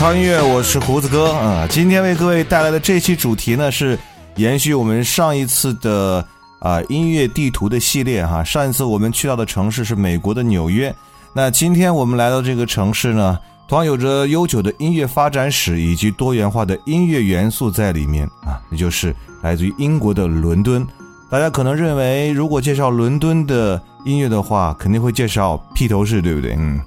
超音乐，我是胡子哥啊。今天为各位带来的这期主题呢，是延续我们上一次的啊音乐地图的系列哈。上一次我们去到的城市是美国的纽约，那今天我们来到这个城市呢，同样有着悠久的音乐发展史以及多元化的音乐元素在里面啊，那就是来自于英国的伦敦。大家可能认为，如果介绍伦敦的音乐的话，肯定会介绍披头士，对不对？嗯。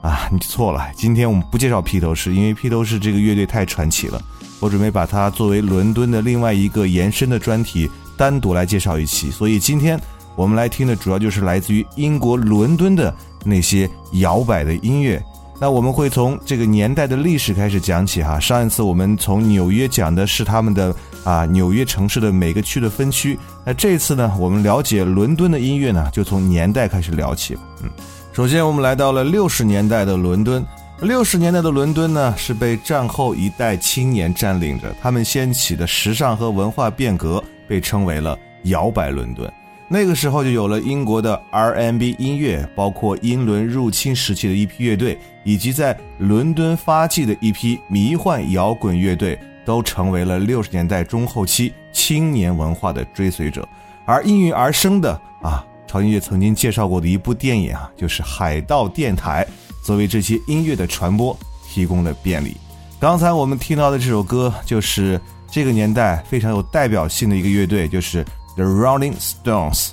啊，你错了！今天我们不介绍披头士，因为披头士这个乐队太传奇了。我准备把它作为伦敦的另外一个延伸的专题，单独来介绍一期。所以今天我们来听的主要就是来自于英国伦敦的那些摇摆的音乐。那我们会从这个年代的历史开始讲起哈。上一次我们从纽约讲的是他们的啊纽约城市的每个区的分区。那这次呢，我们了解伦敦的音乐呢，就从年代开始聊起。嗯，首先我们来到了六十年代的伦敦。六十年代的伦敦呢，是被战后一代青年占领着，他们掀起的时尚和文化变革被称为了摇摆伦敦。那个时候就有了英国的 R&B 音乐，包括英伦入侵时期的一批乐队，以及在伦敦发迹的一批迷幻摇滚乐队，都成为了六十年代中后期青年文化的追随者。而应运而生的啊，超音乐曾经介绍过的一部电影啊，就是《海盗电台》，作为这些音乐的传播提供了便利。刚才我们听到的这首歌，就是这个年代非常有代表性的一个乐队，就是。The Rolling Stones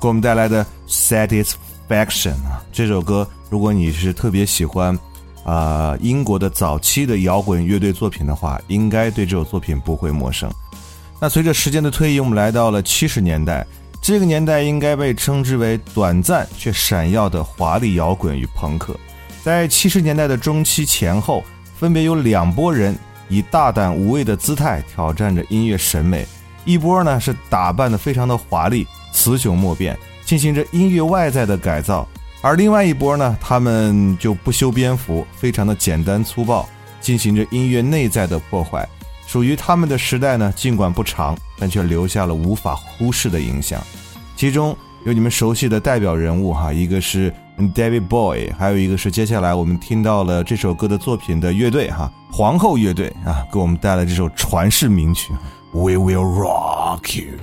给我们带来的 Satisfaction 啊，这首歌，如果你是特别喜欢啊英国的早期的摇滚乐队作品的话，应该对这首作品不会陌生。那随着时间的推移，我们来到了七十年代，这个年代应该被称之为短暂却闪耀的华丽摇滚与朋克。在七十年代的中期前后，分别有两拨人以大胆无畏的姿态挑战着音乐审美。一波呢是打扮的非常的华丽、雌雄莫辨，进行着音乐外在的改造；而另外一波呢，他们就不修边幅，非常的简单粗暴，进行着音乐内在的破坏。属于他们的时代呢，尽管不长，但却留下了无法忽视的影响。其中有你们熟悉的代表人物哈，一个是 David b o y 还有一个是接下来我们听到了这首歌的作品的乐队哈，皇后乐队啊，给我们带来这首传世名曲。We will rock you.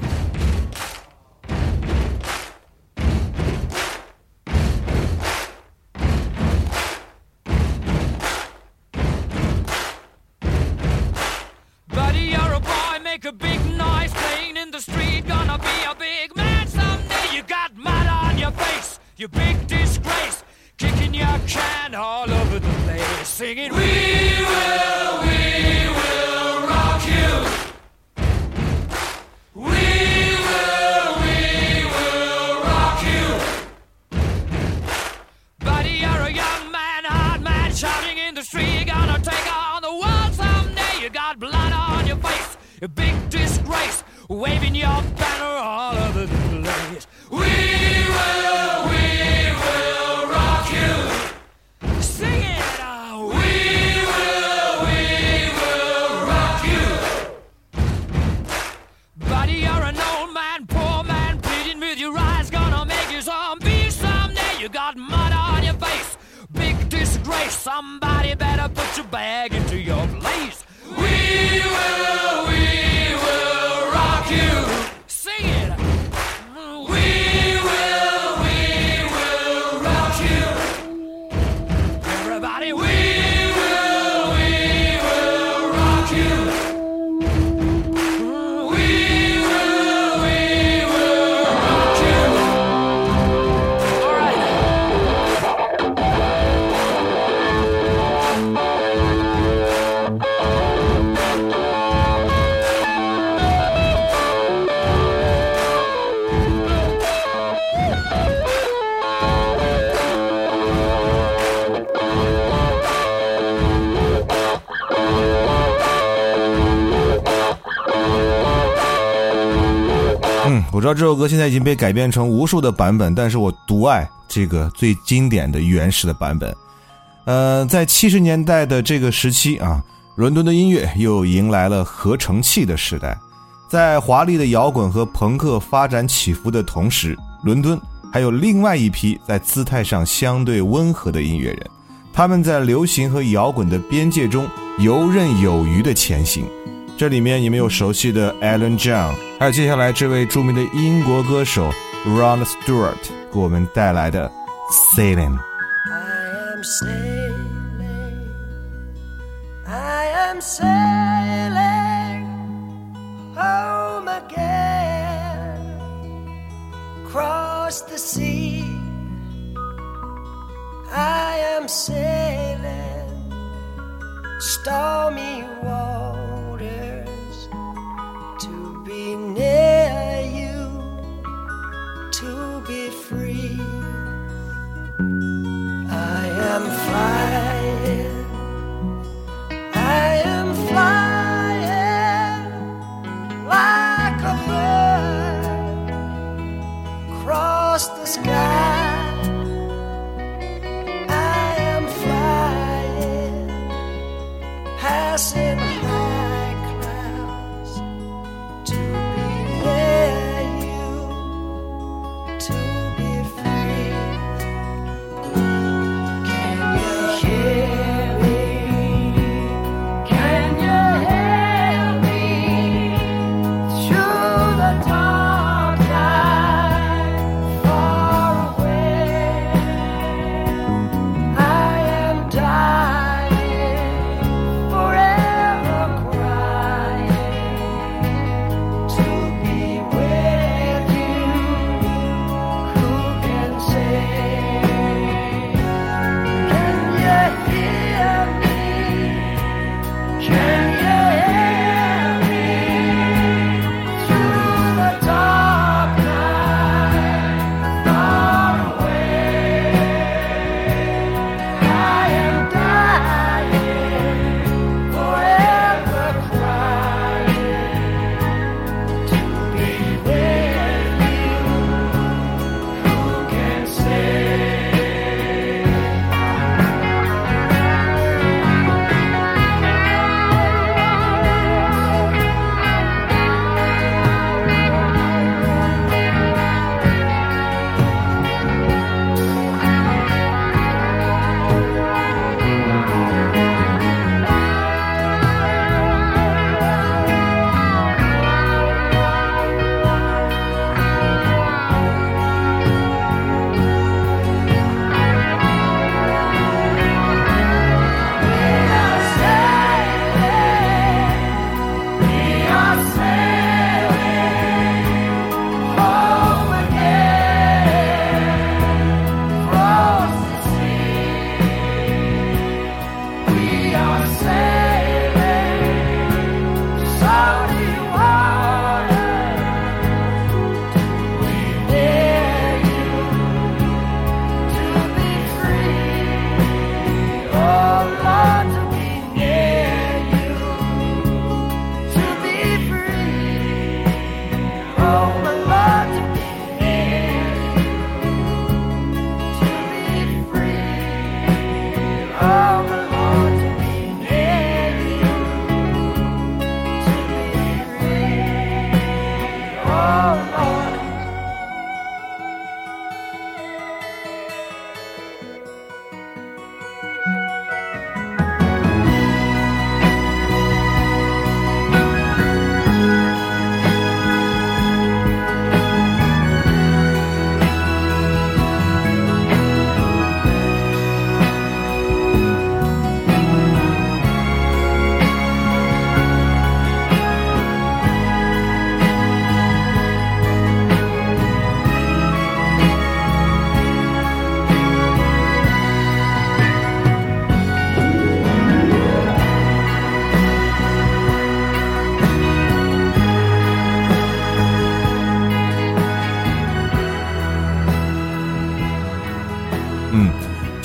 Disgrace. Somebody better put your bag into your place. We will, we 嗯，我知道这首歌现在已经被改编成无数的版本，但是我独爱这个最经典的原始的版本。呃，在七十年代的这个时期啊，伦敦的音乐又迎来了合成器的时代。在华丽的摇滚和朋克发展起伏的同时，伦敦还有另外一批在姿态上相对温和的音乐人，他们在流行和摇滚的边界中游刃有余的前行。这里面你们有熟悉的 Alan John，还有接下来这位著名的英国歌手 Ron Stewart 给我们带来的 Sailing。I am sailing, I am sailing home again, cross the sea. I am sailing stormy near you to be free. I am fine.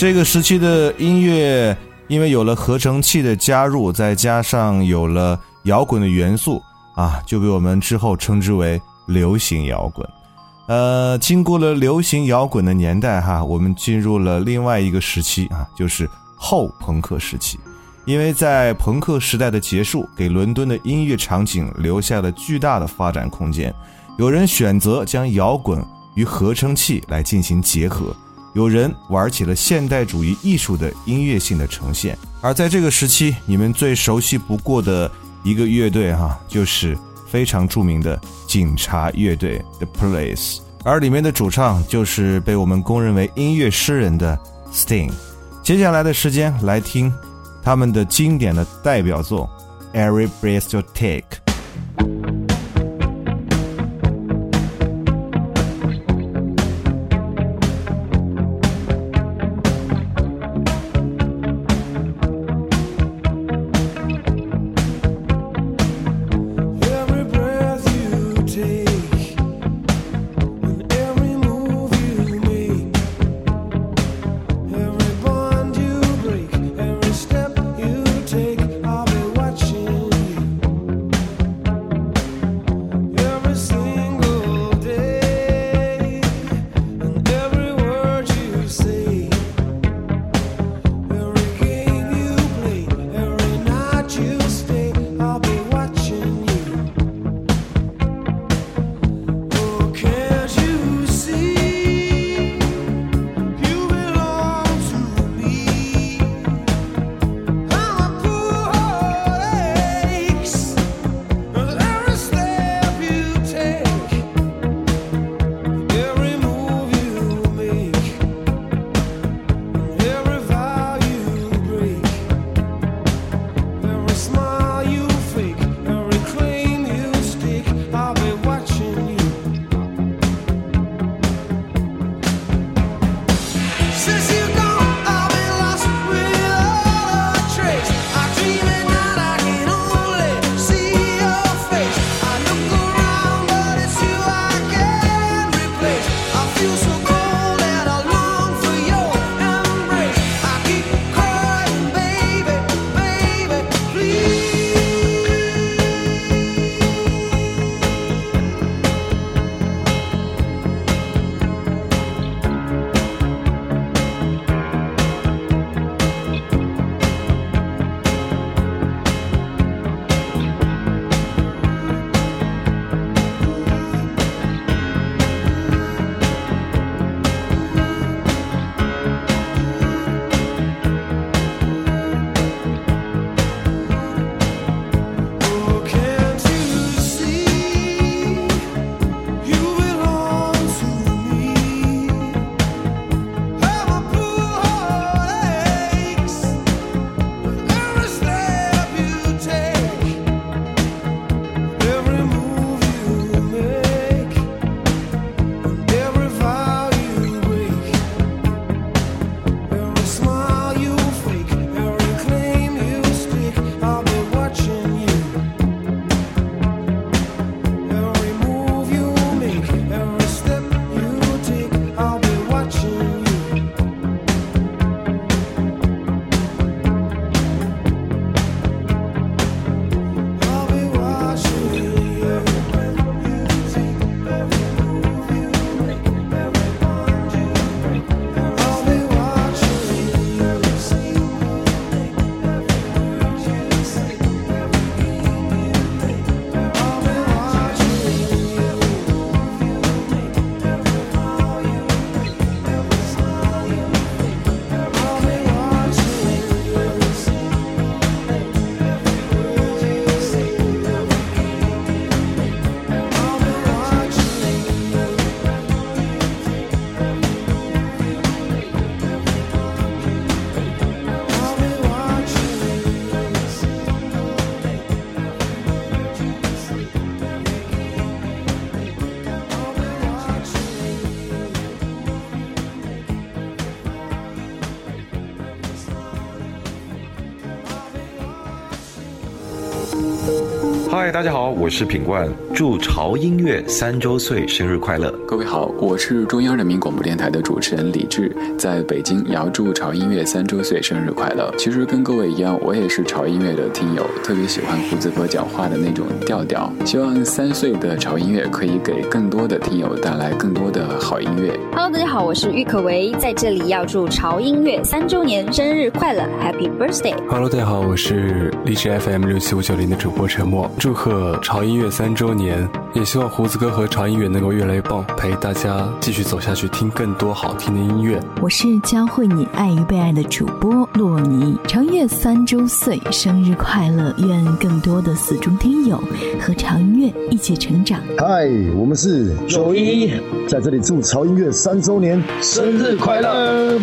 这个时期的音乐，因为有了合成器的加入，再加上有了摇滚的元素啊，就被我们之后称之为流行摇滚。呃，经过了流行摇滚的年代哈，我们进入了另外一个时期啊，就是后朋克时期。因为在朋克时代的结束，给伦敦的音乐场景留下了巨大的发展空间。有人选择将摇滚与合成器来进行结合。有人玩起了现代主义艺术的音乐性的呈现，而在这个时期，你们最熟悉不过的一个乐队哈，就是非常著名的警察乐队 The Police，而里面的主唱就是被我们公认为音乐诗人的 Sting。接下来的时间来听他们的经典的代表作《Every Breath You Take》。大家好，我是品冠，祝潮音乐三周岁生日快乐！各位好，我是中央人民广播电台的主持人李志，在北京也要祝潮音乐三周岁生日快乐。其实跟各位一样，我也是潮音乐的听友，特别喜欢胡子哥讲话的那种调调。希望三岁的潮音乐可以给更多的听友带来更多的好音乐。Hello，大家好，我是郁可唯，在这里要祝潮音乐三周年生日快乐，Happy Birthday！Hello，大家好，我是荔枝 FM 六七五九零的主播陈默，祝贺潮音乐三周年，也希望胡子哥和潮音乐能够越来越棒，陪大家继续走下去，听更多好听的音乐。我是教会你爱与被爱的主播洛尼，潮音乐三周岁生日快乐！愿更多的死忠听友和潮音乐一起成长。嗨，我们是九一，在这里祝潮音乐三周年生日快乐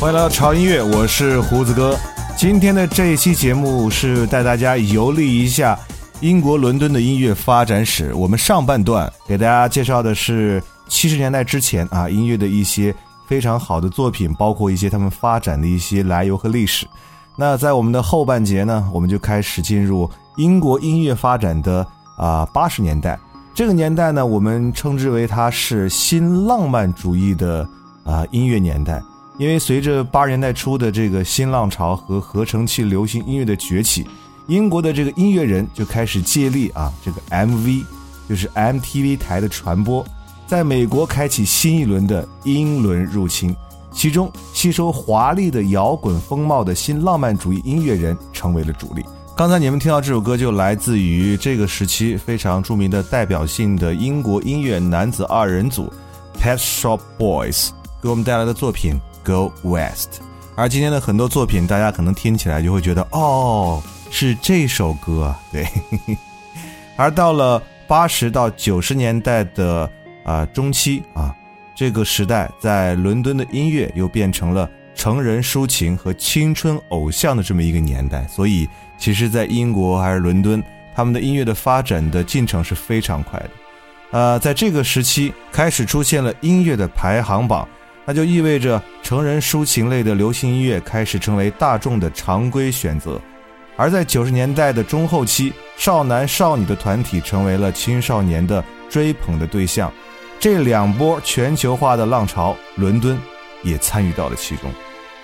欢迎来到潮音乐，我是胡子哥。今天的这一期节目是带大家游历一下英国伦敦的音乐发展史。我们上半段给大家介绍的是七十年代之前啊音乐的一些非常好的作品，包括一些他们发展的一些来由和历史。那在我们的后半节呢，我们就开始进入英国音乐发展的啊八十年代。这个年代呢，我们称之为它是新浪漫主义的啊音乐年代。因为随着八十年代初的这个新浪潮和合成器流行音乐的崛起，英国的这个音乐人就开始借力啊，这个 MV 就是 MTV 台的传播，在美国开启新一轮的英伦入侵。其中，吸收华丽的摇滚风貌的新浪漫主义音乐人成为了主力。刚才你们听到这首歌，就来自于这个时期非常著名的代表性的英国音乐男子二人组 Pet Shop Boys 给我们带来的作品。Go West，而今天的很多作品，大家可能听起来就会觉得，哦，是这首歌，对。而到了八十到九十年代的啊中期啊，这个时代在伦敦的音乐又变成了成人抒情和青春偶像的这么一个年代，所以其实，在英国还是伦敦，他们的音乐的发展的进程是非常快的。呃，在这个时期开始出现了音乐的排行榜。那就意味着成人抒情类的流行音乐开始成为大众的常规选择，而在九十年代的中后期，少男少女的团体成为了青少年的追捧的对象。这两波全球化的浪潮，伦敦也参与到了其中。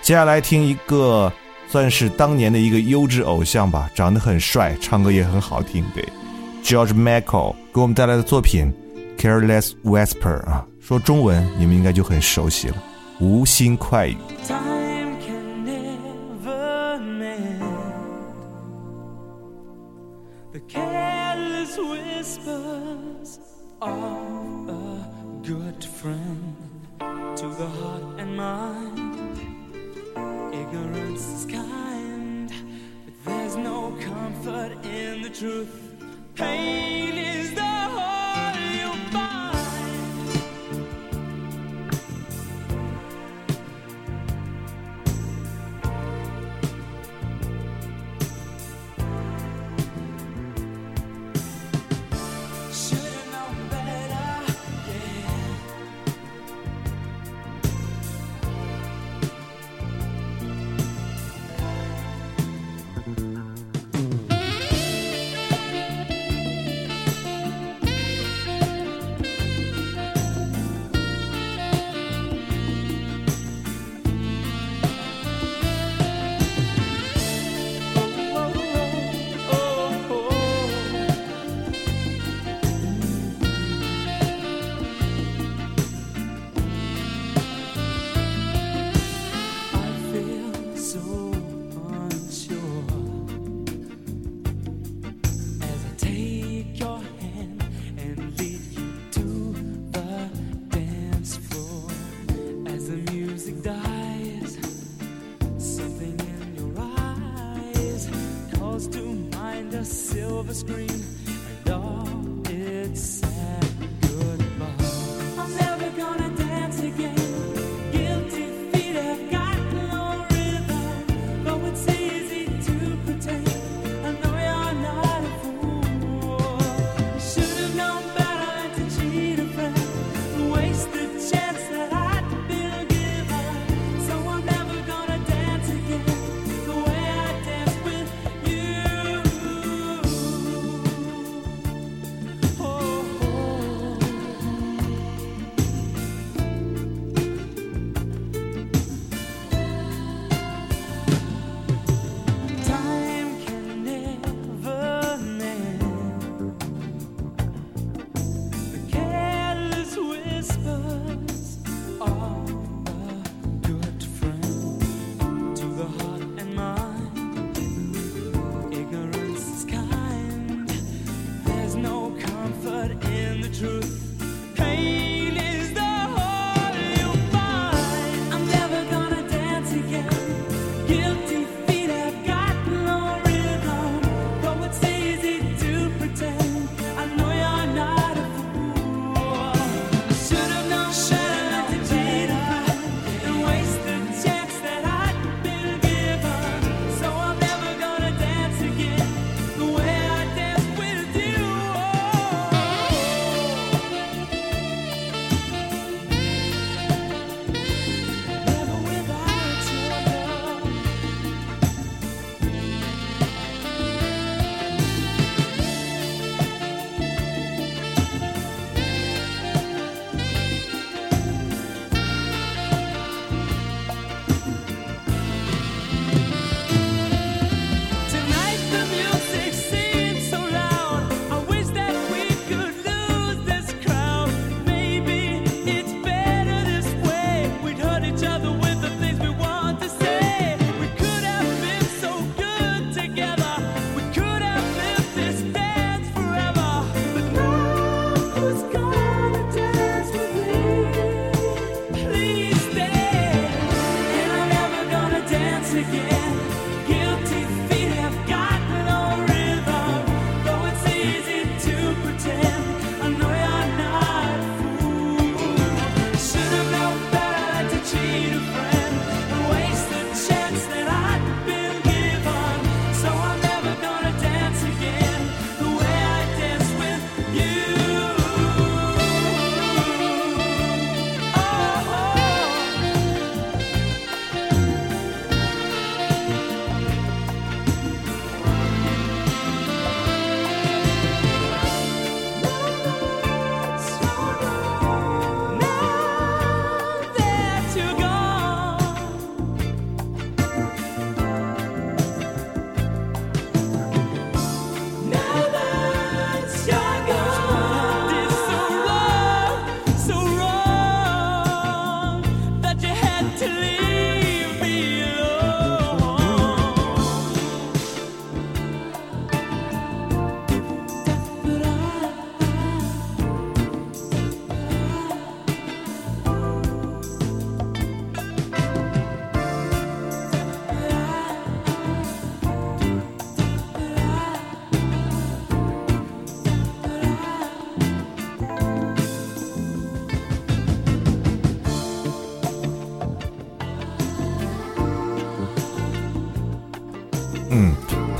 接下来听一个算是当年的一个优质偶像吧，长得很帅，唱歌也很好听。对，George Michael 给我们带来的作品《Careless Whisper》啊。说中文，你们应该就很熟悉了，《无心快语》。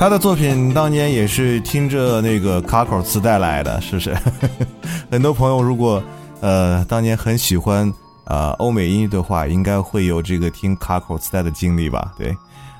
他的作品当年也是听着那个卡口磁带来的，是不是？很多朋友如果呃当年很喜欢啊欧美音乐的话，应该会有这个听卡口磁带的经历吧？对。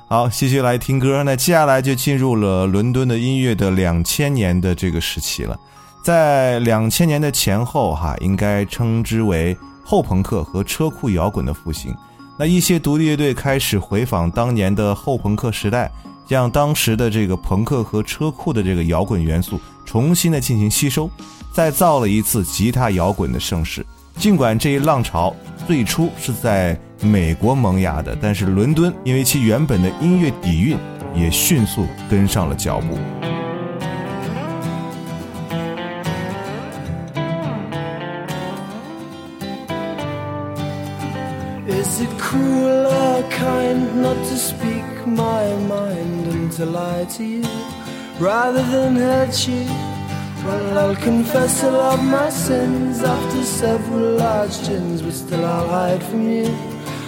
好，继续来听歌。那接下来就进入了伦敦的音乐的两千年的这个时期了。在两千年的前后，哈，应该称之为后朋克和车库摇滚的复兴。那一些独立乐队开始回访当年的后朋克时代，将当时的这个朋克和车库的这个摇滚元素重新的进行吸收，再造了一次吉他摇滚的盛世。尽管这一浪潮最初是在美国萌芽的，但是伦敦因为其原本的音乐底蕴，也迅速跟上了脚步。Is it cruel or kind not to speak my mind? To lie to you rather than hurt you? Well, I'll confess all of my sins after several large gins, but still I'll hide from you.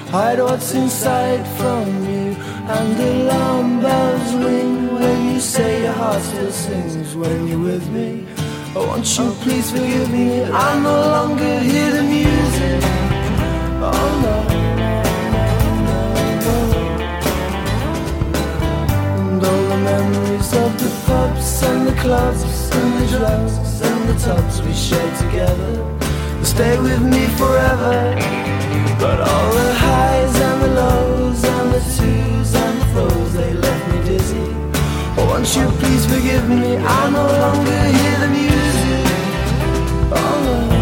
Hide what's inside from you, and alarm bells ring when you say your heart still sings when you're with me. Oh, won't you please forgive me? I no longer hear the music. Oh no. Memories of the pubs and the clubs and the drugs and the tubs we shared together will stay with me forever. But all the highs and the lows and the twos and the fro's they left me dizzy. Oh, won't you please forgive me? I no longer hear the music. Oh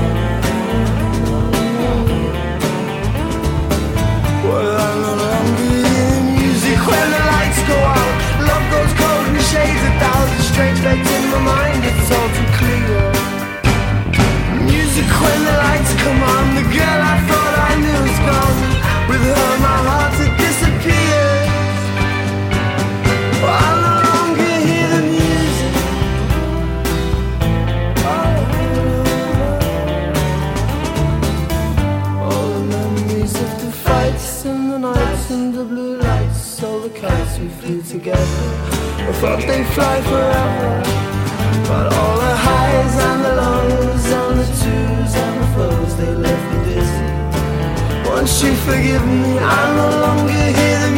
thought they'd fly forever, but all the highs and the lows and the twos and the flows, they left me dizzy. Won't you forgive me? I'm no longer hear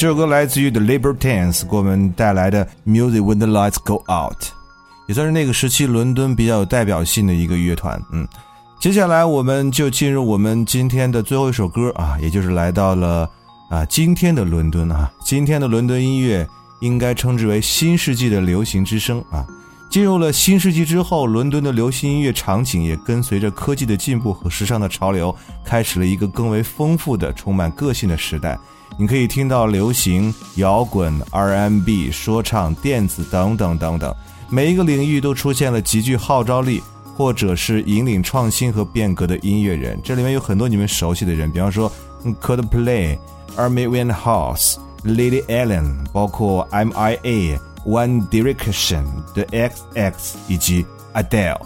这首歌来自于 The Libertines 给我们带来的《Music When the Lights Go Out》，也算是那个时期伦敦比较有代表性的一个乐团。嗯，接下来我们就进入我们今天的最后一首歌啊，也就是来到了啊今天的伦敦啊，今天的伦敦音乐应该称之为新世纪的流行之声啊。进入了新世纪之后，伦敦的流行音乐场景也跟随着科技的进步和时尚的潮流，开始了一个更为丰富的、充满个性的时代。你可以听到流行、摇滚、R&B、说唱、电子等等等等，每一个领域都出现了极具号召力或者是引领创新和变革的音乐人。这里面有很多你们熟悉的人，比方说 Coldplay、Amy Winehouse、Lily Allen，包括 M.I.A、One Direction、The X.X 以及 Adele。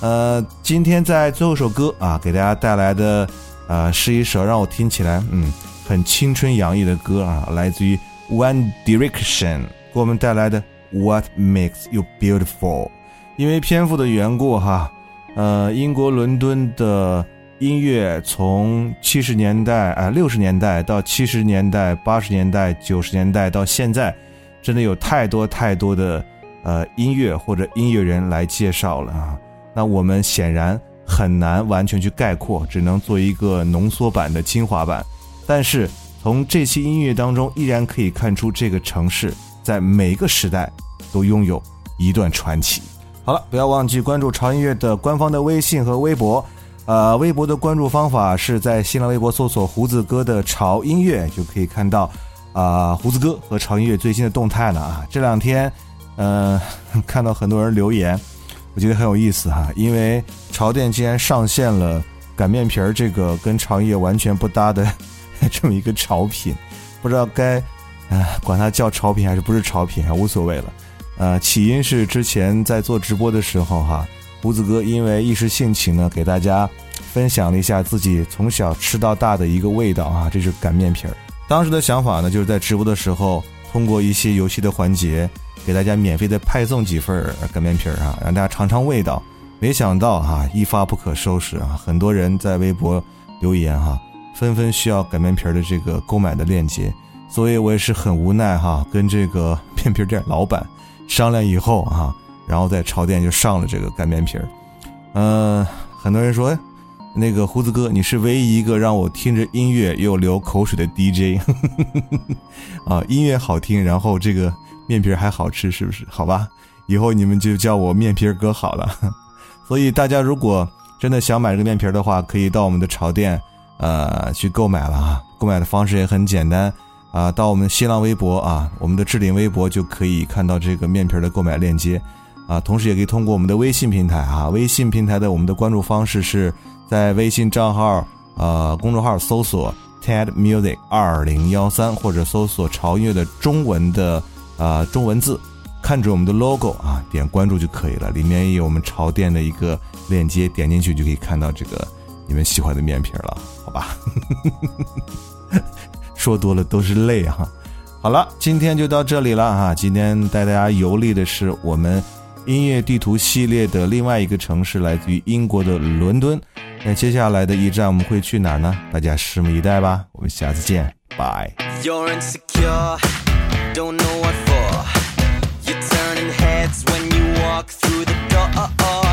呃，今天在最后一首歌啊，给大家带来的呃是一首让我听起来嗯很青春洋溢的歌啊，来自于 One Direction 给我们带来的 What Makes You Beautiful。因为篇幅的缘故哈，呃，英国伦敦的音乐从七十年代啊六十年代到七十年代、八十年代、九十年代到现在，真的有太多太多的呃音乐或者音乐人来介绍了啊。那我们显然很难完全去概括，只能做一个浓缩版的精华版。但是从这期音乐当中，依然可以看出这个城市在每个时代都拥有一段传奇。好了，不要忘记关注潮音乐的官方的微信和微博。呃，微博的关注方法是在新浪微博搜索“胡子哥的潮音乐”，就可以看到啊、胡子哥和潮音乐最新的动态了啊。这两天，呃，看到很多人留言，我觉得很有意思哈，因为潮店竟然上线了擀面皮儿这个跟潮音乐完全不搭的 这么一个潮品，不知道该呃管它叫潮品还是不是潮品啊，无所谓了。呃，起因是之前在做直播的时候哈，胡子哥因为一时兴起呢，给大家分享了一下自己从小吃到大的一个味道啊，这是擀面皮儿。当时的想法呢，就是在直播的时候，通过一些游戏的环节，给大家免费的派送几份擀面皮儿啊，让大家尝尝味道。没想到哈、一发不可收拾啊，很多人在微博留言哈、纷纷需要擀面皮儿的这个购买的链接，所以我也是很无奈哈、跟这个面皮店老板商量以后啊，然后在潮店就上了这个擀面皮儿。嗯、很多人说，哎那个胡子哥，你是唯一一个让我听着音乐又流口水的 DJ，啊，音乐好听，然后这个面皮儿还好吃，是不是？好吧，以后你们就叫我面皮儿哥好了。所以大家如果真的想买这个面皮儿的话，可以到我们的潮店，呃，去购买了啊。购买的方式也很简单啊，到我们新浪微博啊，我们的置顶微博就可以看到这个面皮儿的购买链接啊。同时也可以通过我们的微信平台啊，微信平台的我们的关注方式是在微信账号呃公众号搜索 TED Music 二零幺三，或者搜索潮音乐的中文的啊、中文字。看着我们的 logo 啊，点关注就可以了。里面有我们潮店的一个链接，点进去就可以看到这个你们喜欢的面皮了，好吧？说多了都是泪哈、好了，今天就到这里了哈。今天带大家游历的是我们音乐地图系列的另外一个城市，来自于英国的伦敦。那接下来的一站我们会去哪儿呢？大家拭目以待吧。我们下次见，拜。You're insecure, don't know what for. You're turning heads when you walk through the door.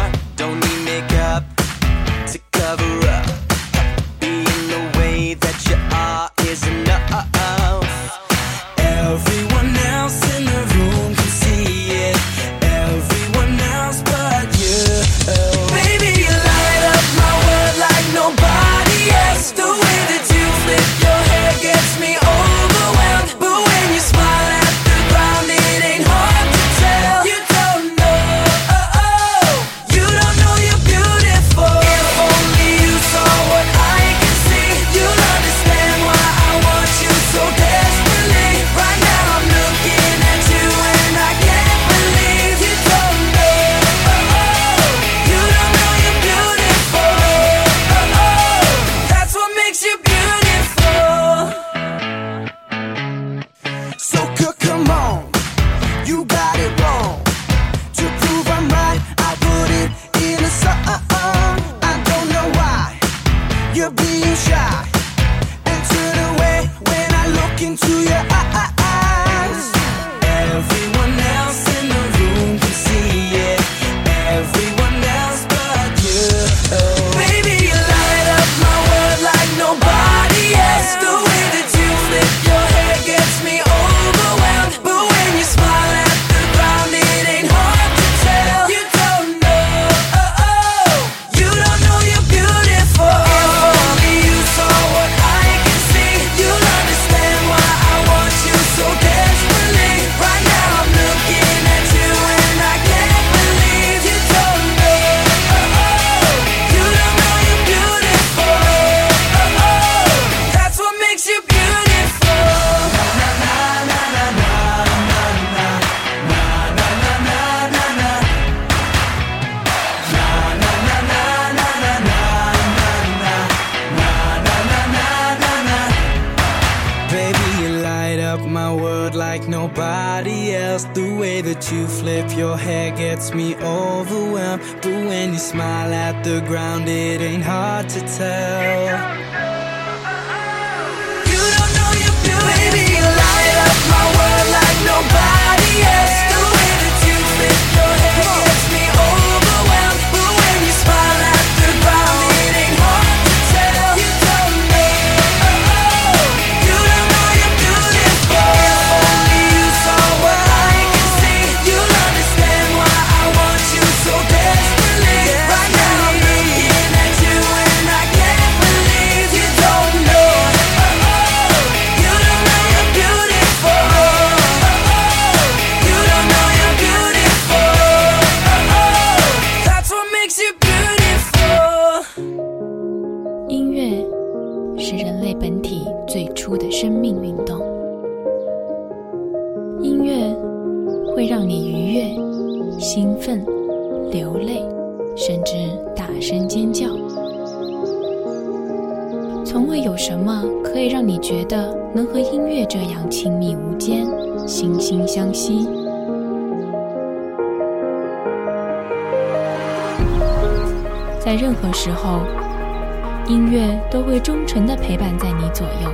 陪伴在你左右。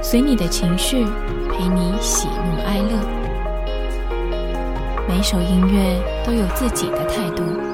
随你的情绪陪你喜怒哀乐。每首音乐都有自己的态度。